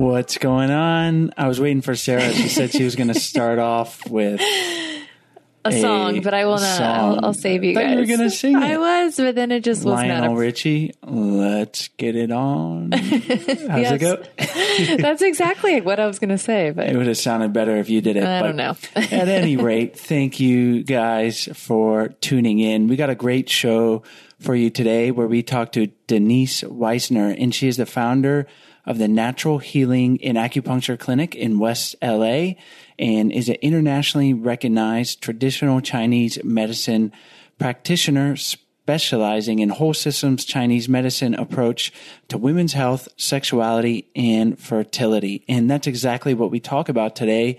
What's going on? I was waiting for Sarah. She said she was going to start off with A song, but I will not. I'll. I'll save you I guys. you were gonna sing I was, but then it just was Lionel not. A, Richie. Let's get it on. How's it go? that's exactly what I was going to say, but It would have sounded better if you did it. I don't know. at any rate, thank you guys for tuning in. We got a great show for you today where we talk to Denise Wiesner, and she is the founder of the Natural Healing and Acupuncture Clinic in West LA and is an internationally recognized traditional Chinese medicine practitioner specializing in whole systems Chinese medicine approach to women's health, sexuality, and fertility. And that's exactly what we talk about today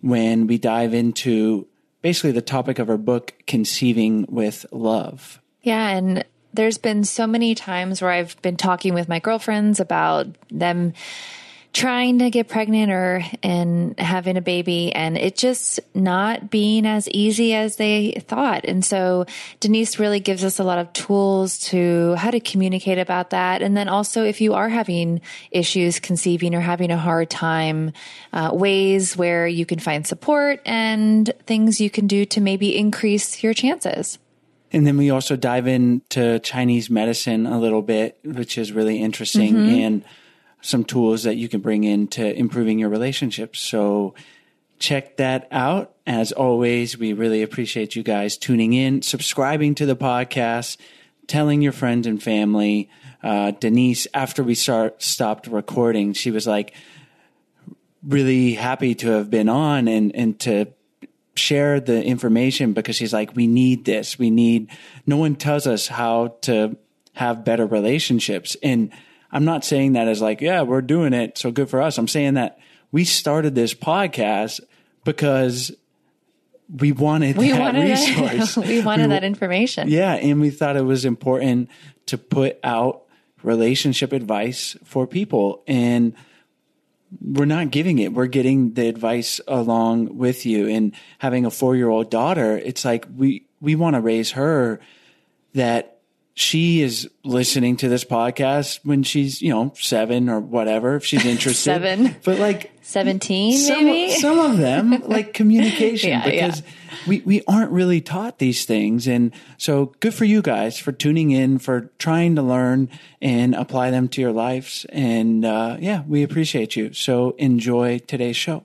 when we dive into basically the topic of her book, Conceiving with Love. Yeah, and there's been so many times where I've been talking with my girlfriends about them trying to get pregnant or and having a baby and it just not being as easy as they thought. And so Denise really gives us a lot of tools to how to communicate about that. And then also if you are having issues conceiving or having a hard time, uh, ways where you can find support and things you can do to maybe increase your chances. And then we also dive into Chinese medicine a little bit, which is really interesting and some tools that you can bring into improving your relationships. So check that out. As always, we really appreciate you guys tuning in, subscribing to the podcast, telling your friends and family. Uh, Denise, after we start stopped recording, she was like really happy to have been on and and to share the information because she's like, we need this. We need, no one tells us how to have better relationships. And I'm not saying that as like, yeah, we're doing it. So good for us. I'm saying that we started this podcast because we wanted We that wanted resource. that, we wanted We- that information. yeah, and we thought it was important to put out relationship advice for people and we're not giving it. We're getting the advice along with you and having a 4-year-old daughter, it's like we we want to raise her that she is listening to this podcast when she's, you know, 7 or whatever if she's interested. Seven. But like 17 some, maybe? some of them like communication Yeah, yeah. because we, we aren't really taught these things and so good for you guys for tuning in for trying to learn and apply them to your lives and uh, yeah we appreciate you so enjoy today's show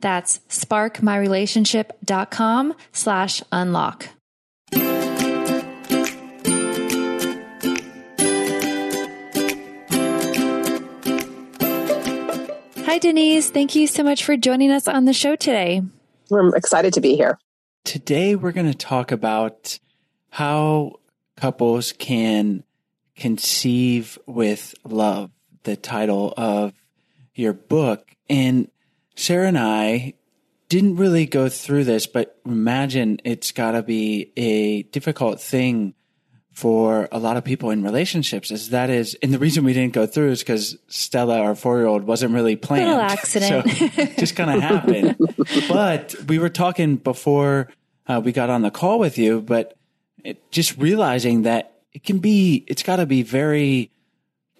That's sparkmyrelationship.com slash unlock. Hi, Denise. Thank you so much for joining us on the show today. I'm excited to be here. today we're going to talk about how couples can conceive with love the title of your book and sarah and i didn't really go through this but imagine it's got to be a difficult thing for a lot of people in relationships is that is and the reason we didn't go through is because stella our four-year-old wasn't really planned Little accident. so just kind of happened but we were talking before uh, we got on the call with you but it, just realizing that it can be it's got to be very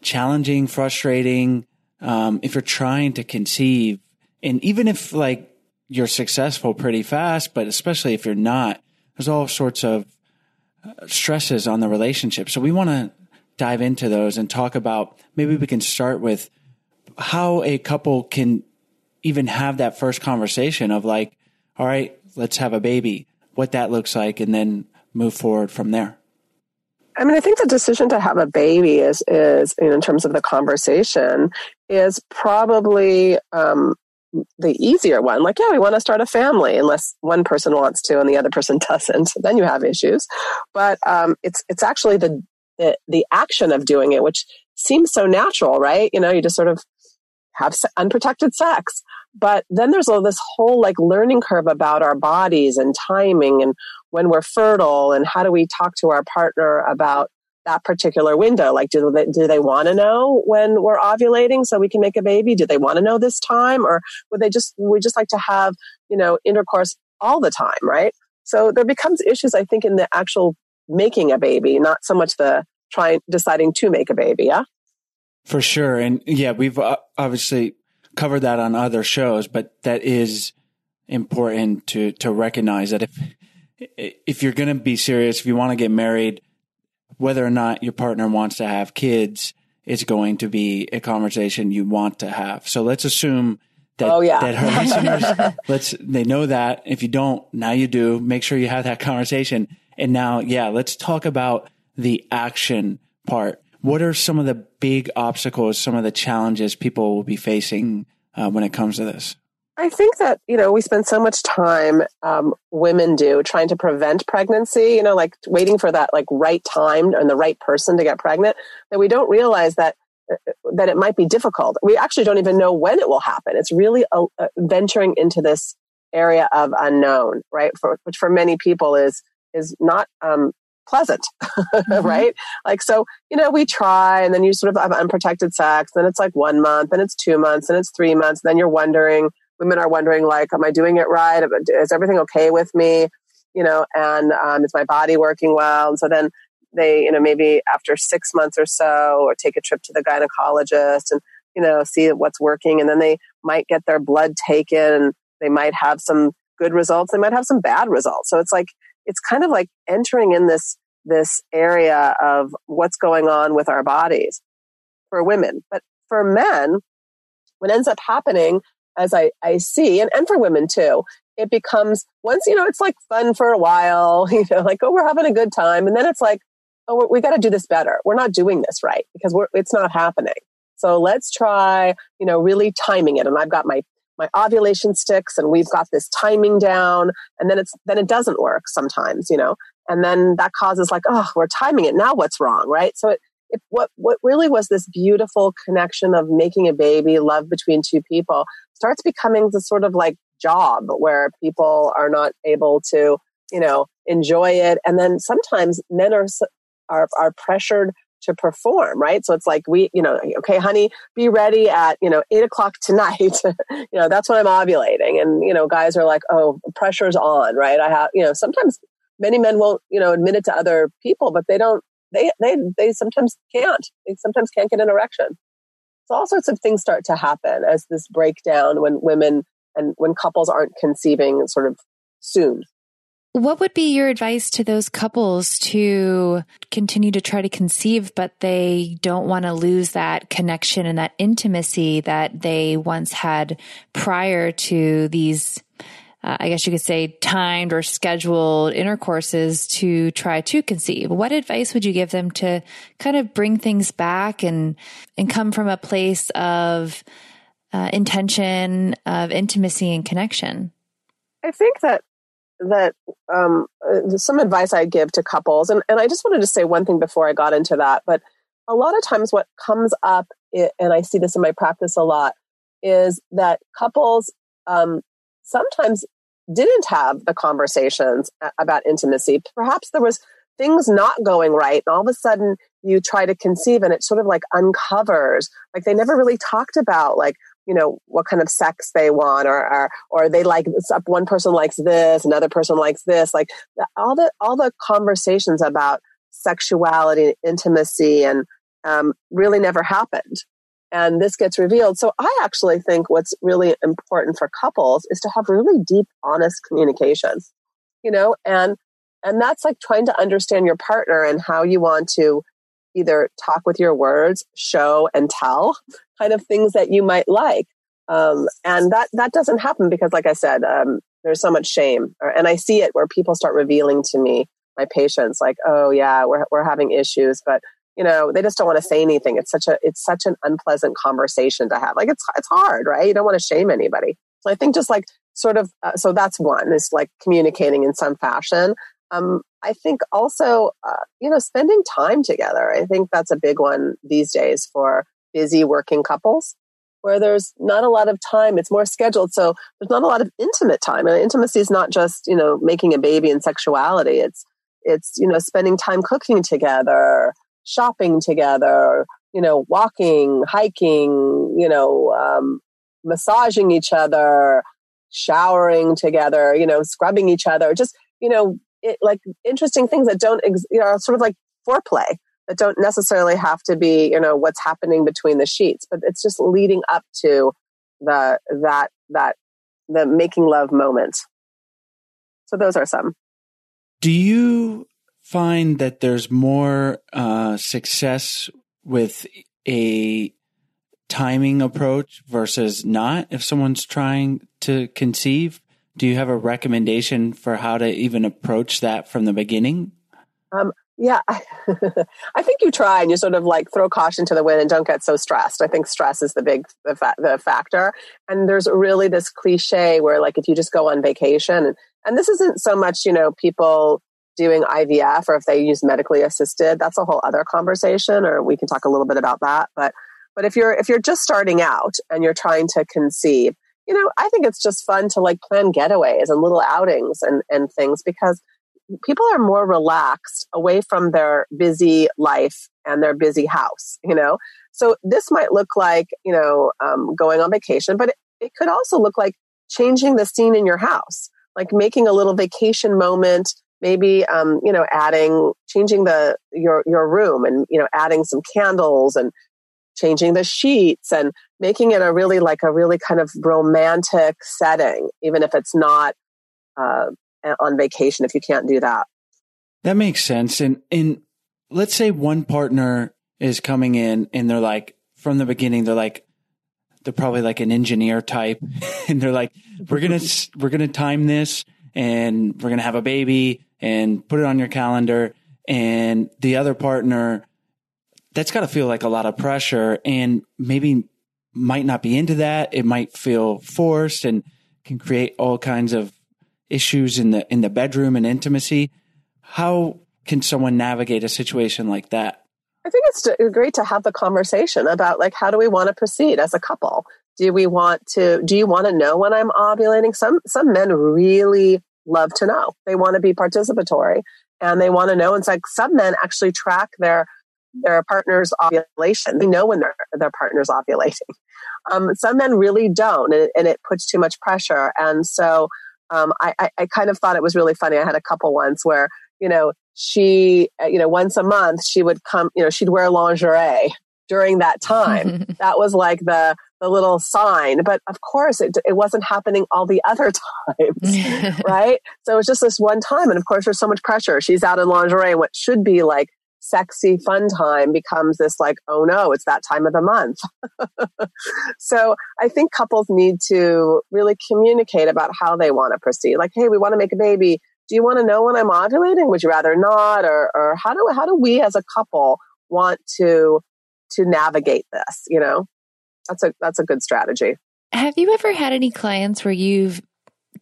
challenging frustrating um, if you're trying to conceive and even if like you're successful pretty fast but especially if you're not there's all sorts of stresses on the relationship. So we want to dive into those and talk about maybe we can start with how a couple can even have that first conversation of like, all right, let's have a baby, what that looks like, and then move forward from there. I mean, I think the decision to have a baby is is in terms of the conversation is probably um, the easier one. Like, yeah, we want to start a family, unless one person wants to and the other person doesn't. Then you have issues. But um, it's it's actually the, the the action of doing it, which seems so natural, right? You know, you just sort of have unprotected sex. But then there's all this whole like learning curve about our bodies and timing and when we're fertile and how do we talk to our partner about that particular window like do they do they want to know when we're ovulating so we can make a baby? Do they want to know this time? Or would they just we just like to have you know intercourse all the time right? So there becomes issues i think in the actual making a baby not so much the trying deciding to make a baby yeah? For sure. And yeah, we've uh, obviously covered that on other shows, but that is important to, to recognize that if, if you're going to be serious, if you want to get married, whether or not your partner wants to have kids, it's going to be a conversation you want to have. So let's assume that, Oh, yeah. that her listeners, let's, they know that. If you don't, now you do. Make sure you have that conversation. And now, yeah, let's talk about the action part. What are some of the big obstacles, some of the challenges people will be facing uh, when it comes to this? I think that, you know, we spend so much time, um, women do, trying to prevent pregnancy, you know, like waiting for that like right time and the right person to get pregnant, that we don't realize that uh, that it might be difficult. We actually don't even know when it will happen. It's really uh, venturing into this area of unknown, right? For, which for many people is is not um, pleasant, mm-hmm. right? Like, so, you know, we try and then you sort of have unprotected sex. Then it's like one month, and it's two months, and it's three months. Then you're wondering, women are wondering, like, am I doing it right? Is everything okay with me? You know, and um, is my body working well? And so then they, you know, maybe after six months or so, or take a trip to the gynecologist and, you know, see what's working. And then they might get their blood taken. And they might have some good results. They might have some bad results. So it's like, it's kind of like entering in this this area of what's going on with our bodies for women. But for men, what ends up happening, as I, I see, and, and for women too, it becomes once, you know, it's like fun for a while, you know, like, oh, we're having a good time. And then it's like, oh, we got to do this better. We're not doing this right because we're, it's not happening. So let's try, you know, really timing it. And I've got my my ovulation sticks and we've got this timing down and then it's then it doesn't work sometimes you know and then that causes like oh we're timing it now what's wrong right so it, what what really was this beautiful connection of making a baby love between two people starts becoming the sort of like job where people are not able to you know enjoy it and then sometimes men are are, are pressured to perform, right? So it's like we, you know, okay, honey, be ready at, you know, eight o'clock tonight. you know, that's when I'm ovulating. And, you know, guys are like, oh, pressure's on, right? I have, you know, sometimes many men won't, you know, admit it to other people, but they don't, they, they, they sometimes can't. They sometimes can't get an erection. So all sorts of things start to happen as this breakdown when women and when couples aren't conceiving sort of soon. What would be your advice to those couples to continue to try to conceive, but they don't want to lose that connection and that intimacy that they once had prior to these, uh, I guess you could say, timed or scheduled intercourses to try to conceive? What advice would you give them to kind of bring things back and, and come from a place of uh, intention, of intimacy and connection? I think that that um, uh, some advice I give to couples, and, and I just wanted to say one thing before I got into that, but a lot of times what comes up, and I see this in my practice a lot, is that couples um, sometimes didn't have the conversations about intimacy. Perhaps there was things not going right, and all of a sudden you try to conceive, and it sort of like uncovers. Like they never really talked about like you know what kind of sex they want or or, or they like one person likes this another person likes this like all the all the conversations about sexuality intimacy and um, really never happened and this gets revealed so i actually think what's really important for couples is to have really deep honest communication you know and and that's like trying to understand your partner and how you want to either talk with your words, show and tell kind of things that you might like. Um, and that, that doesn't happen because, like I said, um, there's so much shame. And I see it where people start revealing to me, my patients, like, oh yeah, we're, we're having issues, but you know, they just don't want to say anything. It's such a, it's such an unpleasant conversation to have. Like it's, it's hard, right? You don't want to shame anybody. So I think just like sort of, uh, so that's one is like communicating in some fashion. Um, I think also, uh, you know, spending time together. I think that's a big one these days for busy working couples where there's not a lot of time. It's more scheduled. So there's not a lot of intimate time. And intimacy is not just, you know, making a baby and sexuality. It's, it's, you know, spending time cooking together, shopping together, you know, walking, hiking, you know, um, massaging each other, showering together, you know, scrubbing each other, just, you know, it, like interesting things that don't, ex- you know, sort of like foreplay that don't necessarily have to be, you know, what's happening between the sheets, but it's just leading up to the, that, that, the making love moment. So those are some. Do you find that there's more uh, success with a timing approach versus not if someone's trying to conceive? Do you have a recommendation for how to even approach that from the beginning? Um, Yeah, I think you try and you sort of like throw caution to the wind and don't get so stressed. I think stress is the big the, fa- the factor. And there's really this cliche where like if you just go on vacation and, and this isn't so much, you know, people doing IVF or if they use medically assisted, that's a whole other conversation or we can talk a little bit about that. But but if you're if you're just starting out and you're trying to conceive, you know, I think it's just fun to like plan getaways and little outings and and things because people are more relaxed away from their busy life and their busy house, you know? So this might look like, you know, um, going on vacation, but it, it could also look like changing the scene in your house, like making a little vacation moment, maybe, um, you know, adding, changing the, your, your room and, you know, adding some candles and changing the sheets and making it a really like a really kind of romantic setting, even if it's not, uh, on vacation if you can't do that. That makes sense. And and let's say one partner is coming in and they're like from the beginning they're like they're probably like an engineer type and they're like we're to we're to time this and we're to have a baby and put it on your calendar and the other partner that's got to feel like a lot of pressure and maybe might not be into that it might feel forced and can create all kinds of issues in the in the bedroom and intimacy. How can someone navigate a situation like that? I think it's great to have the conversation about like how do we want to proceed as a couple? Do we want to do you want to know when I'm ovulating? Some some men really love to know. They want to be participatory and they want to know. And it's like some men actually track their their partner's ovulation. They know when their their partner's ovulating. Um, some men really don't, and it, and it puts too much pressure. And so um, I, I, I kind of thought it was really funny. I had a couple once where, you know, she, uh, you know, once a month she would come, you know, she'd wear lingerie during that time. that was like the, the little sign. But of course, it, it wasn't happening all the other times, right? So it was just this one time. And of course, there's so much pressure. She's out in lingerie, what should be like sexy fun time becomes this like, oh no, it's that time of the month. so I think couples need to really communicate about how they want to proceed. Like, hey, we want to make a baby. Do you want to know when I'm ovulating? Would you rather not? Or, or how do, how do we as a couple want to, to navigate this? You know, that's a, that's a good strategy. Have you ever had any clients where you've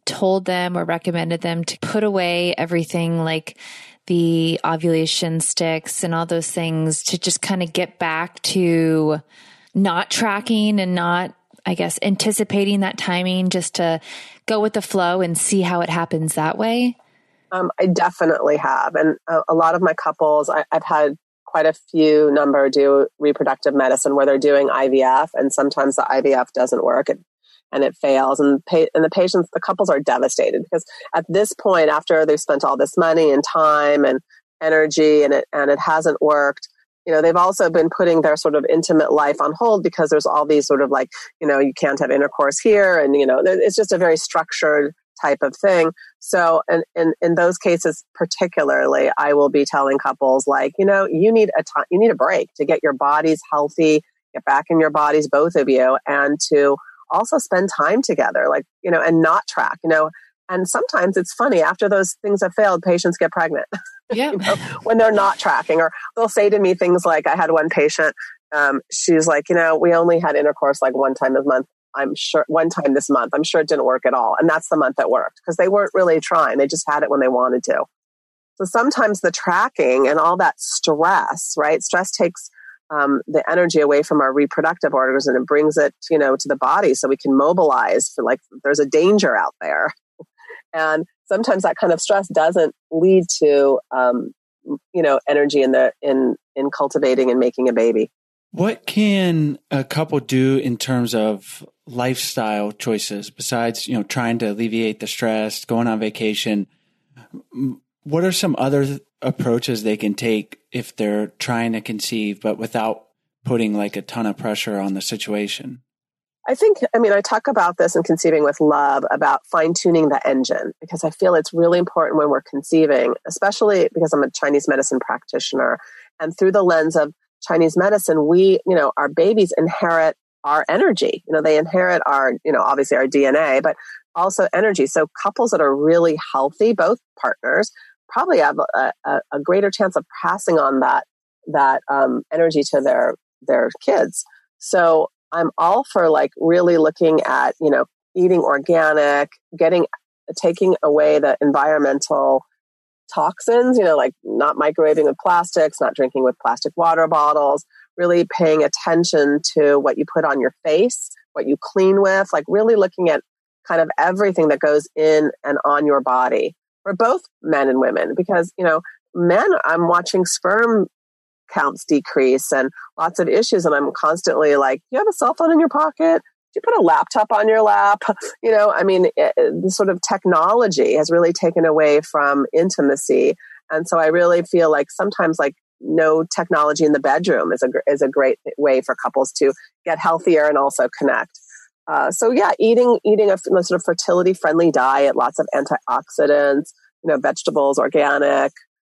told them or recommended them to put away everything like the ovulation sticks and all those things to just kind of get back to not tracking and not, I guess, anticipating that timing just to go with the flow and see how it happens that way? Um, I definitely have. And a, a lot of my couples, I, I've had quite a few number do reproductive medicine where they're doing IVF and sometimes the IVF doesn't work. And it fails and pa- and the patients the couples are devastated because at this point after they've spent all this money and time and energy and it and it hasn't worked you know they've also been putting their sort of intimate life on hold because there's all these sort of like you know you can't have intercourse here and you know it's just a very structured type of thing so in, in, in those cases particularly i will be telling couples like you know you need a time you need a break to get your bodies healthy get back in your bodies both of you and to also spend time together, like, you know, and not track, you know. And sometimes it's funny after those things have failed, patients get pregnant. Yeah. you know, when they're not tracking, or they'll say to me things like, I had one patient, um, she's like, you know, we only had intercourse like one time a month. I'm sure one time this month. I'm sure it didn't work at all. And that's the month that worked because they weren't really trying. They just had it when they wanted to. So sometimes the tracking and all that stress, right? Stress takes um, the energy away from our reproductive organs and it brings it, you know, to the body so we can mobilize for like there's a danger out there. And sometimes that kind of stress doesn't lead to, um, you know, energy in the in in cultivating and making a baby. What can a couple do in terms of lifestyle choices besides, you know, trying to alleviate the stress, going on vacation? What are some other approaches they can take if they're trying to conceive, but without putting like a ton of pressure on the situation? I think, I mean, I talk about this in Conceiving with Love about fine tuning the engine because I feel it's really important when we're conceiving, especially because I'm a Chinese medicine practitioner. And through the lens of Chinese medicine, we, you know, our babies inherit our energy. You know, they inherit our, you know, obviously our DNA, but also energy. So couples that are really healthy, both partners, probably have a, a, a greater chance of passing on that that um, energy to their their kids. So I'm all for like really looking at you know eating organic, getting taking away the environmental toxins, you know, like not microwaving with plastics, not drinking with plastic water bottles, really paying attention to what you put on your face, what you clean with, like really looking at kind of everything that goes in and on your body for both men and women. Because, you know, men, I'm watching sperm counts decrease and lots of issues. And I'm constantly like, you have a cell phone in your pocket? You put a laptop on your lap? You know, I mean, the sort of technology has really taken away from intimacy. And so I really feel like sometimes like no technology in the bedroom is a, is a great way for couples to get healthier and also connect. Uh, so yeah, eating eating a, a sort of fertility friendly diet, lots of antioxidants, you know, vegetables, organic,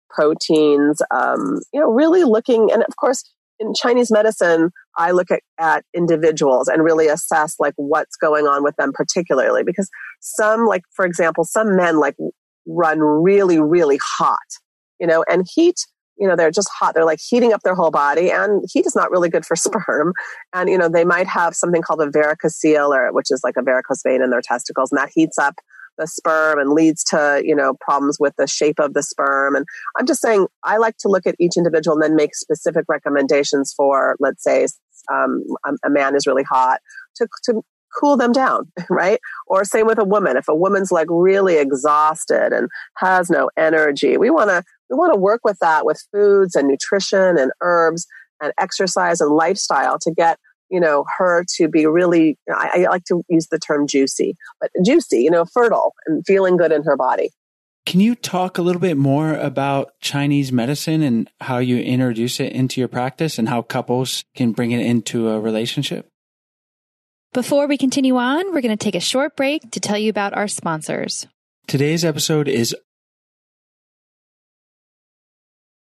proteins. Um, you know, really looking, and of course, in Chinese medicine, I look at, at individuals and really assess like what's going on with them particularly because some, like for example, some men like run really, really hot, you know, and heat you know, they're just hot. They're like heating up their whole body and heat is not really good for sperm. And, you know, they might have something called a varicocele or, which is like a varicose vein in their testicles and that heats up the sperm and leads to, you know, problems with the shape of the sperm. And I'm just saying, I like to look at each individual and then make specific recommendations for, let's say, um, a, man is really hot to, to cool them down, right? Or same with a woman. If a woman's like really exhausted and has no energy, we want to we want to work with that with foods and nutrition and herbs and exercise and lifestyle to get you know her to be really I, I, like to use the term juicy but juicy you know fertile and feeling good in her body. Can you talk a little bit more about chinese medicine and how you introduce it into your practice and how couples can bring it into a relationship? Before we continue on we're going to take a short break to tell you about our sponsors. Today's episode is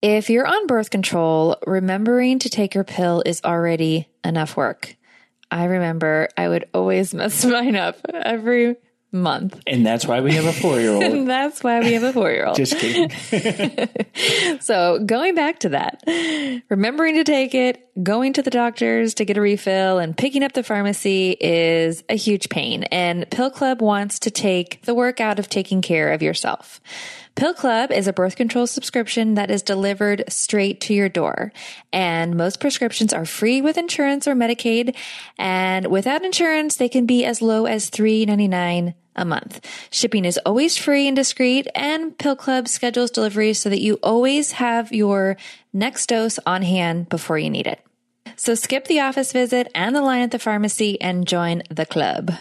if you're on birth control, remembering to take your pill is already enough work. I remember I would always mess mine up every month. And that's why we have a four year old. and that's why we have a four year old. Just kidding. so going back to that, remembering to take it, going to the doctors to get a refill and picking up the pharmacy is a huge pain. And Pill Club wants to take the work out of taking care of yourself. Pill Club is a birth control subscription that is delivered straight to your door. And most prescriptions are free with insurance or Medicaid. And without insurance, they can be as low as $3.99 a month. Shipping is always free and discreet, and Pill Club schedules deliveries so that you always have your next dose on hand before you need it. So skip the office visit and the line at the pharmacy and join the club.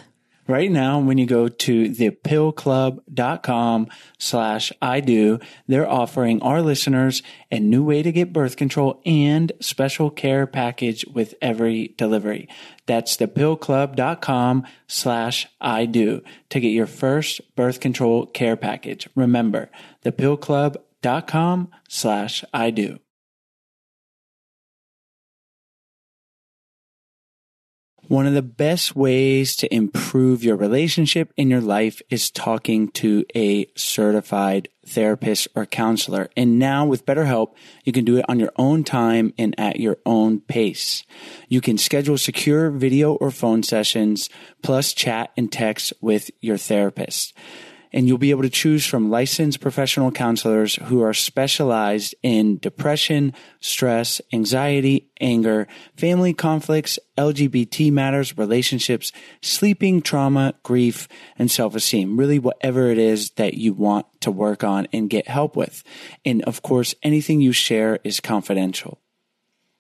Right now, when you go to thepillclub.com slash I do, they're offering our listeners a new way to get birth control and special care package with every delivery. That's thepillclub.com slash I do to get your first birth control care package. Remember, thepillclub.com slash I do. One of the best ways to improve your relationship in your life is talking to a certified therapist or counselor. And now with BetterHelp, you can do it on your own time and at your own pace. You can schedule secure video or phone sessions plus chat and text with your therapist and you'll be able to choose from licensed professional counselors who are specialized in depression, stress, anxiety, anger, family conflicts, LGBT matters, relationships, sleeping, trauma, grief, and self-esteem. Really whatever it is that you want to work on and get help with. And of course, anything you share is confidential.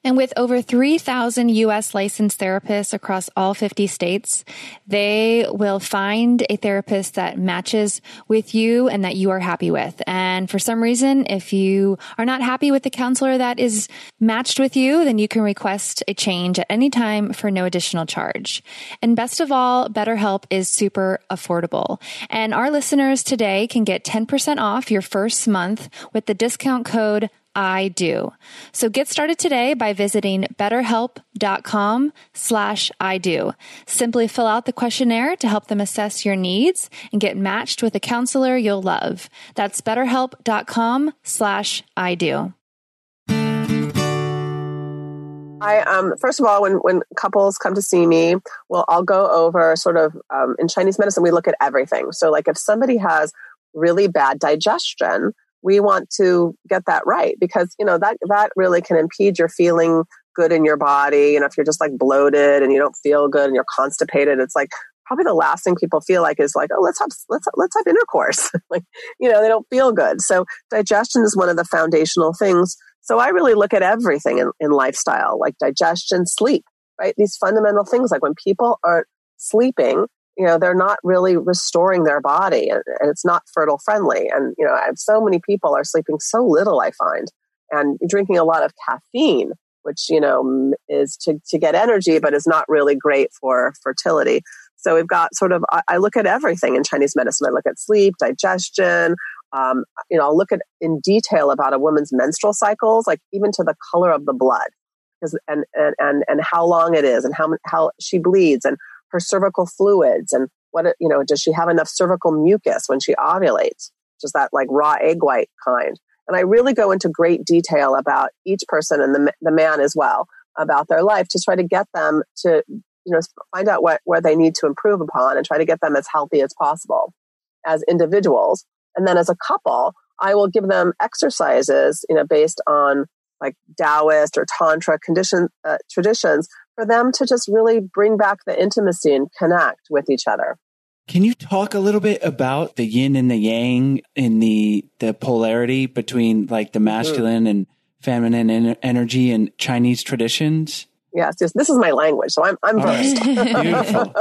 And with over 3,000 US licensed therapists across all 50 states, they will find a therapist that matches with you and that you are happy with. And for some reason, if you are not happy with the counselor that is matched with you, then you can request a change at any time for no additional charge. And best of all, BetterHelp is super affordable. And our listeners today can get 10% off your first month with the discount code I do. So get started today by visiting betterhelp.com slash I do. Simply fill out the questionnaire to help them assess your needs and get matched with a counselor you'll love. That's betterhelp.com slash I do. I um first of all, when when couples come to see me, well, I'll go over sort of um, in Chinese medicine we look at everything. So like if somebody has really bad digestion, we want to get that right because you know that that really can impede your feeling good in your body. You know, if you're just like bloated and you don't feel good and you're constipated, it's like probably the last thing people feel like is like, oh, let's have let's let's have intercourse. like, you know, they don't feel good. So digestion is one of the foundational things so I really look at everything in, in lifestyle, like digestion, sleep, right? These fundamental things, like when people aren't sleeping, you know, they're not really restoring their body and, it's not fertile friendly. And, you know, so many people are sleeping so little, I find, and drinking a lot of caffeine, which, you know, is to, to get energy, but is not really great for fertility. So we've got sort of, I, I look at everything in Chinese medicine. I look at sleep, digestion, um, you know, I'll look at in detail about a woman's menstrual cycles, like even to the color of the blood, and and and and how long it is, and how how she bleeds, and her cervical fluids, and what you know, does she have enough cervical mucus when she ovulates? Just that like raw egg white kind. And I really go into great detail about each person and the the man as well about their life to try to get them to you know find out what where they need to improve upon and try to get them as healthy as possible as individuals and then as a couple, I will give them exercises, you know, based on like Taoist or Tantra condition, uh, traditions for them to just really bring back the intimacy and connect with each other. Can you talk a little bit about the yin and the yang in the the polarity between like the mm-hmm. masculine mm-hmm. and feminine en- energy in Chinese traditions? Yes, yes, this is my language, so I'm I'm versed. Beautiful.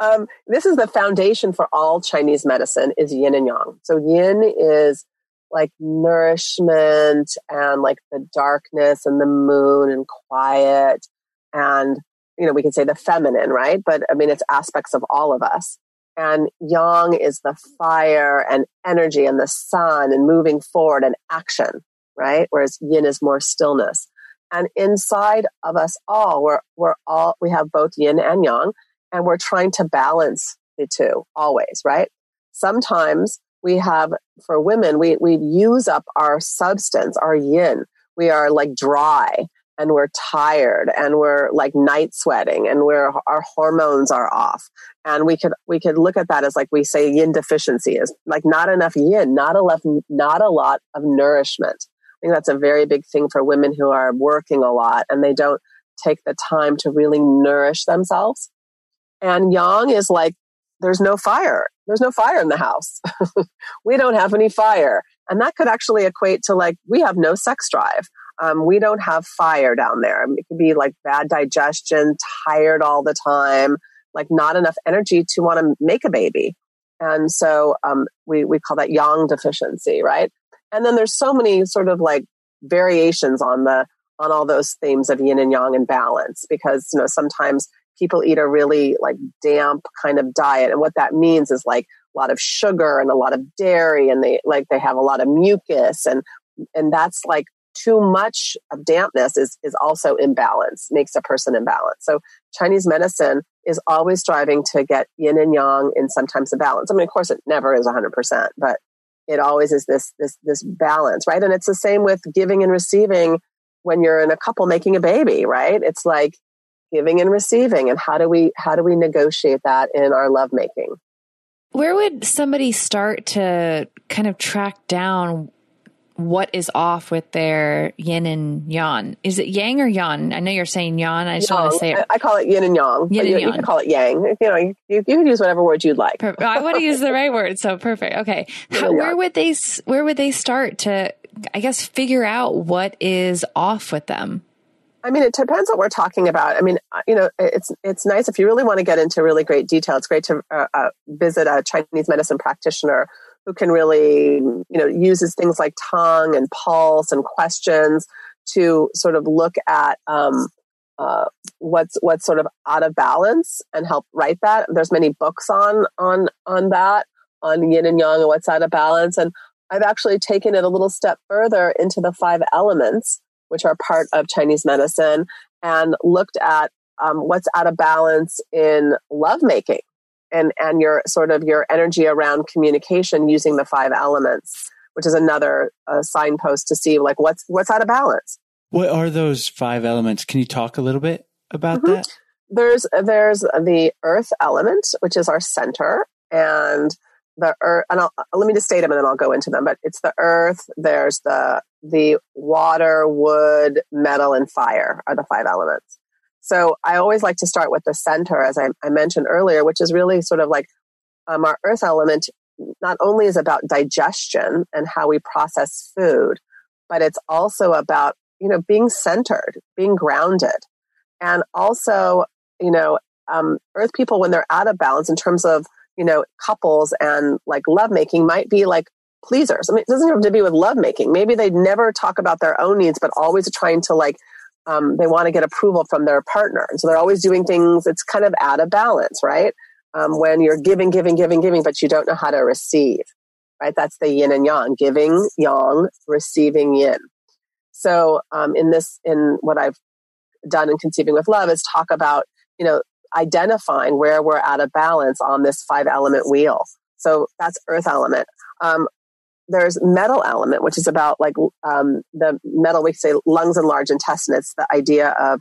um, this is the foundation for all Chinese medicine is yin and yang. So yin is like nourishment and like the darkness and the moon and quiet and you know we can say the feminine, right? But I mean it's aspects of all of us. And yang is the fire and energy and the sun and moving forward and action, right? Whereas yin is more stillness. And inside of us all, we're, we're all, we have both yin and yang, and we're trying to balance the two always, right? Sometimes we have, for women, we, we use up our substance, our yin. We are like dry and we're tired and we're like night sweating and we're, our hormones are off. And we could, we could look at that as like we say yin deficiency is like not enough yin, not enough, not a lot of nourishment I think that's a very big thing for women who are working a lot and they don't take the time to really nourish themselves. And yang is like, there's no fire. There's no fire in the house. we don't have any fire. And that could actually equate to like, we have no sex drive. Um, we don't have fire down there. It could be like bad digestion, tired all the time, like not enough energy to want to make a baby. And so um, we, we call that yang deficiency, right? And then there's so many sort of like variations on the on all those themes of yin and yang and balance because you know sometimes people eat a really like damp kind of diet and what that means is like a lot of sugar and a lot of dairy and they like they have a lot of mucus and and that's like too much of dampness is is also imbalance makes a person imbalance so chinese medicine is always striving to get yin and yang in sometimes a balance. I mean of course it never is 100% but it always is this this this balance right? And it's the same with giving and receiving when you're in a couple making a baby right? It's like giving and receiving and how do we how do we negotiate that in our lovemaking? Where would somebody start to kind of track down what is off with their yin and yang. Is it yang or yang? I know you're saying yang. I just yang. want to say it. I, call it yin and yang. Yin and you, yang. you can call it yang. You know, you, you can use whatever word you'd like. I want to use the right word. So perfect. Okay. How, where would they, where would they start to, I guess, figure out what is off with them? I mean, it depends what we're talking about. I mean, uh, you know, it's it's nice if you really want to get into really great detail. It's great to uh, uh, visit a Chinese medicine practitioner who can really, you know, uses things like tongue and pulse and questions to sort of look at um, uh, what's what's sort of out of balance and help write that. There's many books on on on that on yin and yang and what's out of balance. And I've actually taken it a little step further into the five elements, which are part of Chinese medicine, and looked at um, what's out of balance in lovemaking and, and your sort of your energy around communication using the five elements, which is another uh, signpost to see like what's what's out of balance. What are those five elements? Can you talk a little bit about mm-hmm. that? There's there's the earth element, which is our center, and the earth. And I'll, let me just state them, and then I'll go into them. But it's the earth. There's the the water, wood, metal, and fire are the five elements. So I always like to start with the center, as I, I mentioned earlier, which is really sort of like um, our earth element. Not only is about digestion and how we process food, but it's also about you know being centered, being grounded, and also you know um, earth people when they're out of balance in terms of you know couples and like lovemaking might be like pleasers. I mean, it doesn't have to be with lovemaking. Maybe they never talk about their own needs, but always trying to like um, they want to get approval from their partner, and so they're always doing things. It's kind of out of balance, right? Um, when you're giving, giving, giving, giving, but you don't know how to receive, right? That's the yin and yang: giving yang, receiving yin. So, um, in this, in what I've done in conceiving with love, is talk about you know identifying where we're out of balance on this five element wheel. So that's earth element. Um, there's metal element, which is about like um, the metal, we say lungs and large intestine. It's the idea of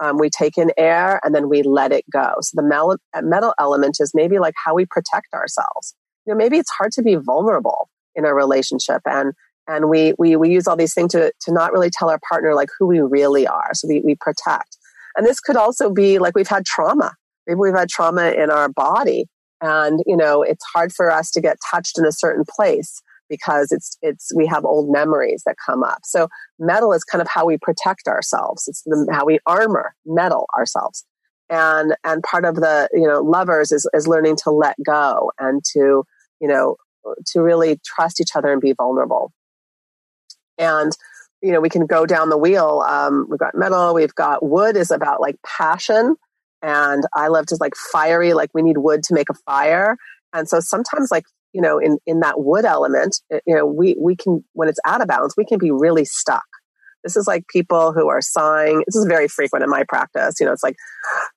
um, we take in air and then we let it go. So the metal, metal element is maybe like how we protect ourselves. You know, maybe it's hard to be vulnerable in a relationship and and we, we, we use all these things to, to not really tell our partner like who we really are. So we, we protect. And this could also be like we've had trauma. Maybe we've had trauma in our body and, you know, it's hard for us to get touched in a certain place because it's it's we have old memories that come up. So metal is kind of how we protect ourselves. It's the, how we armor metal ourselves. And and part of the you know lovers is is learning to let go and to you know to really trust each other and be vulnerable. And you know we can go down the wheel. Um, we've got metal. We've got wood is about like passion. And I love to like fiery, like we need wood to make a fire. And so sometimes like you know, in, in that wood element, eh, you know, we, we can, when it's out of balance, we can be really stuck. This is like people who are sighing. This is very frequent in my practice. You know, it's like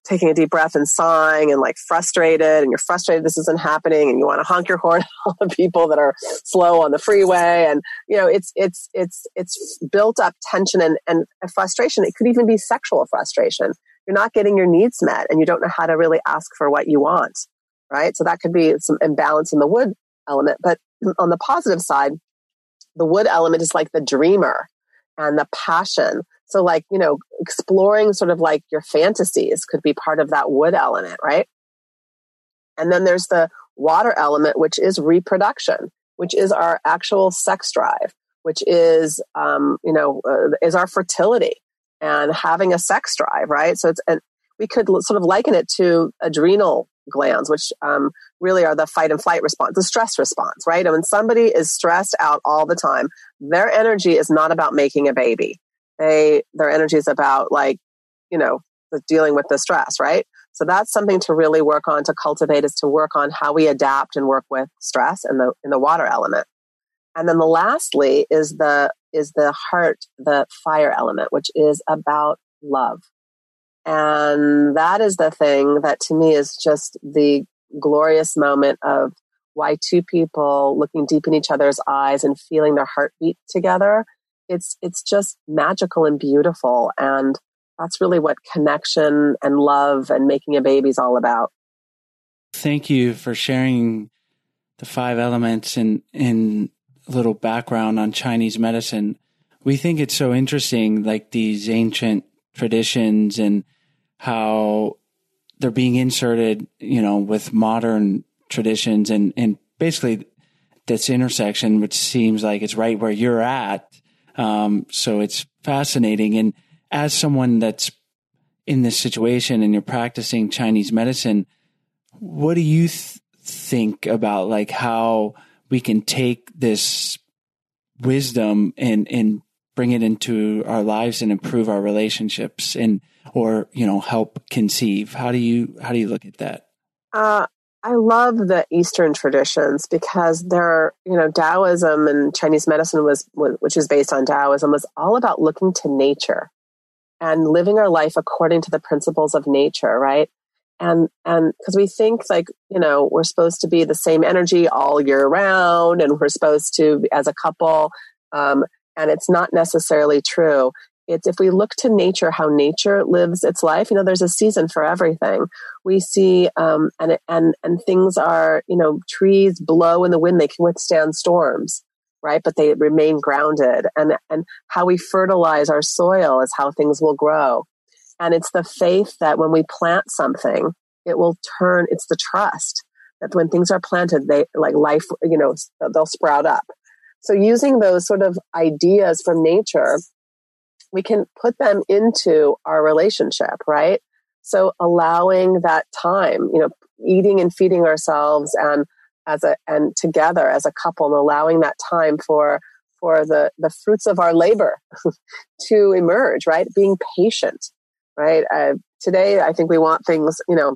taking a deep breath and sighing and like frustrated and you're frustrated this isn't happening and you want to honk your horn at all the people that are slow on the freeway. And, you know, it's, it's, it's, it's built up tension and, and frustration. It could even be sexual frustration. You're not getting your needs met and you don't know how to really ask for what you want right? So that could be some imbalance in the wood element. But on the positive side, the wood element is like the dreamer and the passion. So, like, you know, exploring sort of like your fantasies could be part of that wood element, right? And then there's the water element, which is reproduction, which is our actual sex drive, which is, um, you know, uh, is our fertility and having a sex drive, right? So it's, and we could sort of liken it to adrenal glands, which um, really are the fight and flight response, the stress response, right? And when somebody is stressed out all the time, their energy is not about making a baby. They their energy is about like, you know, dealing with the stress, right? So that's something to really work on to cultivate is to work on how we adapt and work with stress and the in the water element. And then the lastly is the is the heart, the fire element, which is about love. And that is the thing that to me is just the glorious moment of why two people looking deep in each other's eyes and feeling their heartbeat together. It's, it's just magical and beautiful. And that's really what connection and love and making a baby is all about. Thank you for sharing the five elements and, a little background on Chinese medicine. We think it's so interesting, like these ancient traditions and how they're being inserted, you know, with modern traditions and, and basically this intersection, which seems like it's right where you're at. Um, so it's fascinating. And as someone that's in this situation and you're practicing Chinese medicine, what do you th- think about like how we can take this wisdom and, and bring it into our lives and improve our relationships and or you know help conceive how do you how do you look at that uh, I love the Eastern traditions because they're, you know, Taoism and Chinese medicine was, which is based on Taoism, was all about looking to nature and living our life according to the principles of nature, right? And, and because we think like, you know, we're supposed to be the same energy all year round and we're supposed to, as a couple, um, and it's not necessarily true. It's if we look to nature, how nature lives its life. You know, there's a season for everything. We see, um, and and and things are, you know, trees blow in the wind; they can withstand storms, right? But they remain grounded. And and how we fertilize our soil is how things will grow. And it's the faith that when we plant something, it will turn. It's the trust that when things are planted, they like life. You know, they'll sprout up. So using those sort of ideas from nature we can put them into our relationship, right? So allowing that time, you know, eating and feeding ourselves and as a and together as a couple and allowing that time for for the the fruits of our labor to emerge, right? Being patient, right? Uh, today, I think we want things, you know,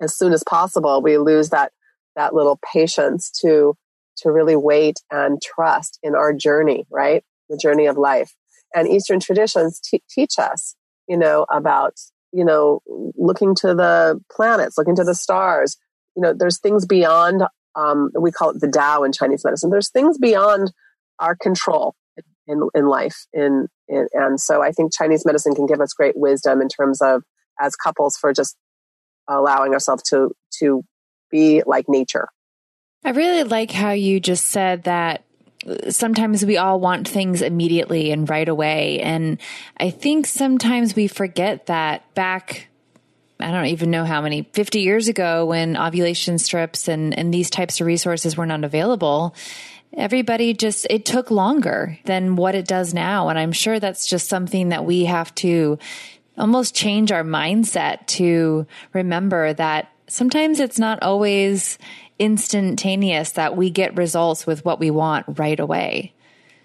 as soon as possible. We lose that that little patience to to really wait and trust in our journey, right? The journey of life and Eastern traditions t- teach us, you know, about, you know, looking to the planets, looking to the stars. You know, there's things beyond, um, we call it the Tao in Chinese medicine. There's things beyond our control in, in life. In, in, and so I think Chinese medicine can give us great wisdom in terms of as couples for just allowing ourselves to, to be like nature. I really like how you just said that sometimes we all want things immediately and right away. And I think sometimes we forget that back I don't even know how many, 50 years ago when ovulation strips and, and these types of resources were not available, everybody just, it took longer than what it does now. And I'm sure that's just something that we have to almost change our mindset to remember that sometimes it's not always instantaneous that we get results with what we want right away.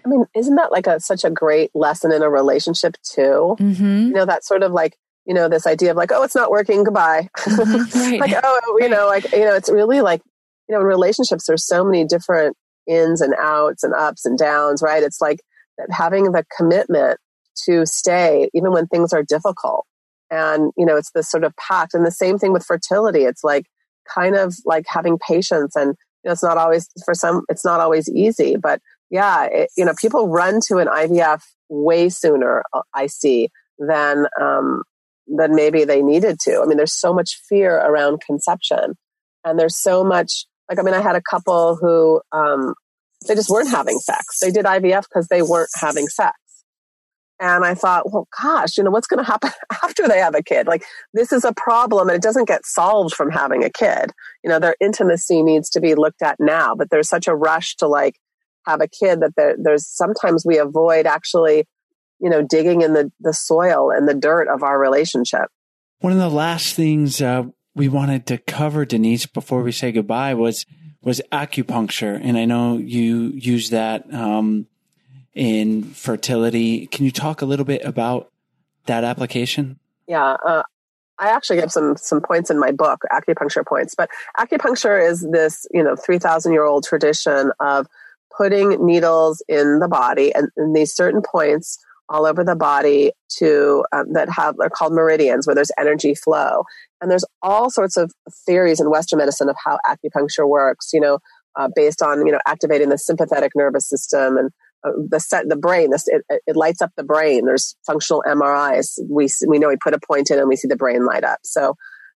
I mean, isn't that like a such a great lesson in a relationship too? Mm-hmm. You know, that sort of like you know this idea of like, oh, it's not working, goodbye. Mm-hmm. Right. like, oh, you right. know, like you know, it's really like you know, in relationships, there's so many different ins and outs and ups and downs, right? It's like that having the commitment to stay even when things are difficult, and you know, it's this sort of pact. And the same thing with fertility. It's like kind of like having patience and you know, it's not always for some it's not always easy but yeah it, you know people run to an ivf way sooner uh, i see than um, than maybe they needed to. I mean there's so much fear around conception and there's so much like i mean i had a couple who um, they just weren't having sex. They did ivf because they weren't having sex and I thought, well, gosh, you know, what's going to happen after they have a kid? Like, this is a problem and it doesn't get solved from having a kid. You know, their intimacy needs to be looked at now, but there's such a rush to like have a kid that there, there's sometimes we avoid actually, you know, digging in the, the soil and the dirt of our relationship. One of the last things uh, we wanted to cover, Denise, before we say goodbye was was acupuncture, and I know you use that um, in fertility. Can you talk a little bit about that application? Yeah, uh, I actually have some some points in my book, acupuncture points. But acupuncture is this you know three thousand year old tradition of putting needles in the body and, and these certain points all over the body to um, that have are called meridians where there's energy flow and there's all sorts of theories in western medicine of how acupuncture works you know uh, based on you know activating the sympathetic nervous system and uh, the set the brain this it, it, lights up the brain. There's functional mris we we know we put a point in and we see the brain light up. So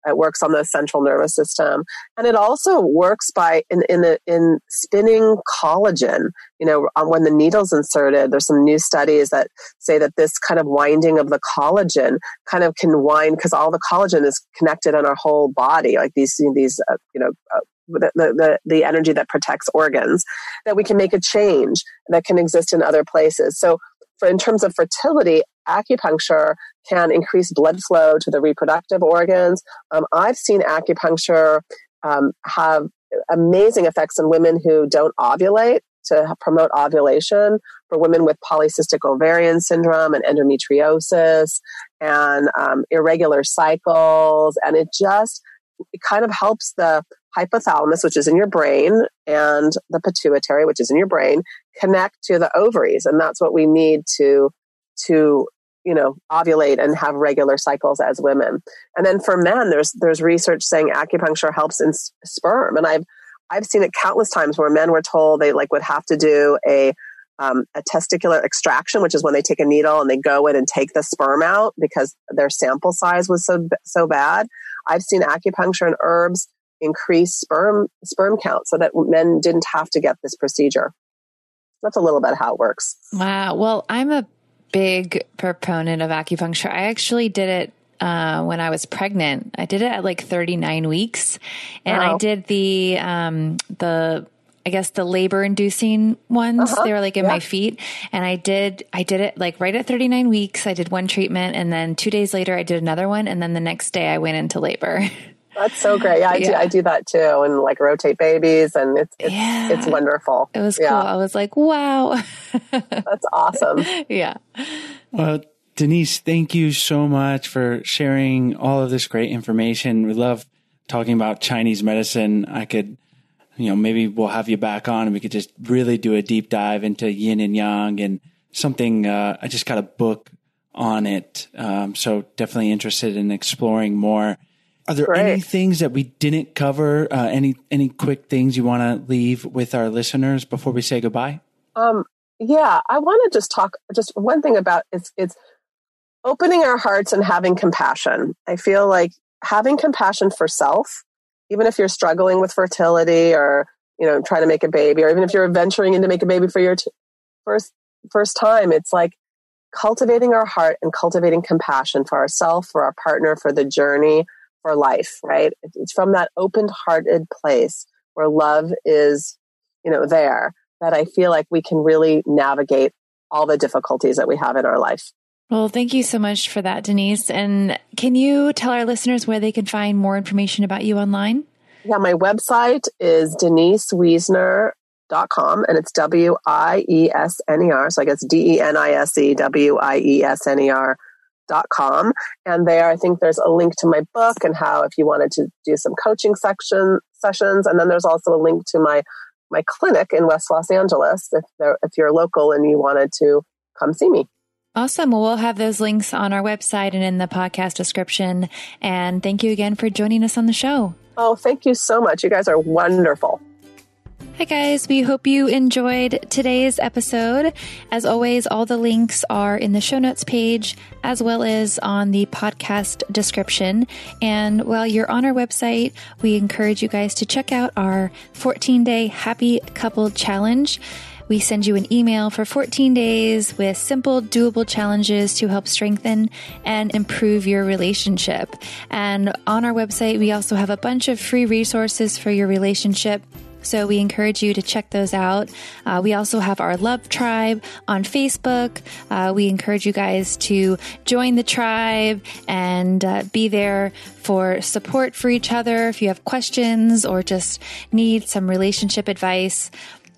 it works on the central nervous system. And it also works by in in, the, in spinning collagen. You know when the needle's inserted there's some new studies that say that this kind of winding of the collagen kind of can wind because all the collagen is connected in our whole body like these these uh, you know uh, the, the, the energy that protects organs, that we can make a change that can exist in other places. So, for in terms of fertility, acupuncture can increase blood flow to the reproductive organs. Um, I've seen acupuncture um, have amazing effects on women who don't ovulate to promote ovulation for women with polycystic ovarian syndrome and endometriosis and um, irregular cycles. And it just it kind of helps the hypothalamus, which is in your brain, and the pituitary, which is in your brain, connect to the ovaries. And that's what we need to, to, you know, ovulate and have regular cycles as women. And then for men, there's, there's research saying acupuncture helps in sperm. And I've, I've seen it countless times where men were told they like would have to do a, um, a testicular extraction, which is when they take a needle and they go in and take the sperm out because their sample size was so so bad. I've seen acupuncture and herbs increase sperm sperm count so that men didn't have to get this procedure. That's a little bit how it works. Wow. Well, I'm a big proponent of acupuncture. I actually did it uh, when I was pregnant. I did it at like 39 weeks, and wow. I did the um, the I guess the labor inducing ones. Uh-huh. They were like in yeah. my feet. And I did, I did it like right at 39 weeks. I did one treatment and then two days later I did another one. And then the next day I went into labor. That's so great. Yeah, I, yeah. Do, I do that too, and like rotate babies, and it's it's, yeah. it's wonderful. It was yeah. cool. I was like, wow, that's awesome. yeah. Well, Denise, thank you so much for sharing all of this great information. We love talking about Chinese medicine. I could, you know, maybe we'll have you back on, and we could just really do a deep dive into yin and yang and something. Uh, I just got a book on it, um, so definitely interested in exploring more. Are there Great. any things that we didn't cover? Uh, any any quick things you want to leave with our listeners before we say goodbye? Um, yeah, I want to just talk just one thing about it's it's opening our hearts and having compassion. I feel like having compassion for self, even if you're struggling with fertility or you know trying to make a baby, or even if you're venturing in to make a baby for your t- first first time, it's like cultivating our heart and cultivating compassion for ourselves, for our partner, for the journey for life, right? It's from that open hearted place where love is, you know, there that I feel like we can really navigate all the difficulties that we have in our life. Well, thank you so much for that, Denise. And can you tell our listeners where they can find more information about you online? Yeah, my website is denisewiesner.com and it's W I E S N E R. So I guess D E N I S E W I E S N E R com. And there, I think there's a link to my book and how if you wanted to do some coaching section sessions. And then there's also a link to my, my clinic in West Los Angeles if, if you're local and you wanted to come see me. Awesome. Well, we'll have those links on our website and in the podcast description. And thank you again for joining us on the show. Oh, thank you so much. You guys are wonderful. Hi, guys. We hope you enjoyed today's episode. As always, all the links are in the show notes page as well as on the podcast description. And while you're on our website, we encourage you guys to check out our 14 day happy couple challenge. We send you an email for 14 days with simple, doable challenges to help strengthen and improve your relationship. And on our website, we also have a bunch of free resources for your relationship so we encourage you to check those out. Uh, we also have our Love Tribe on Facebook. Uh, we encourage you guys to join the tribe and uh, be there for support for each other. If you have questions or just need some relationship advice,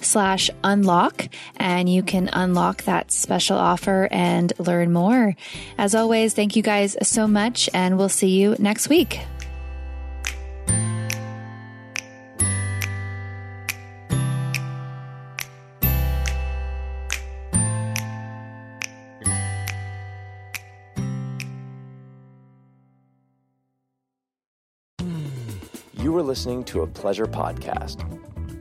slash unlock and you can unlock that special offer and learn more. As always, thank you guys so much and we'll see you next week. You were listening to a pleasure podcast.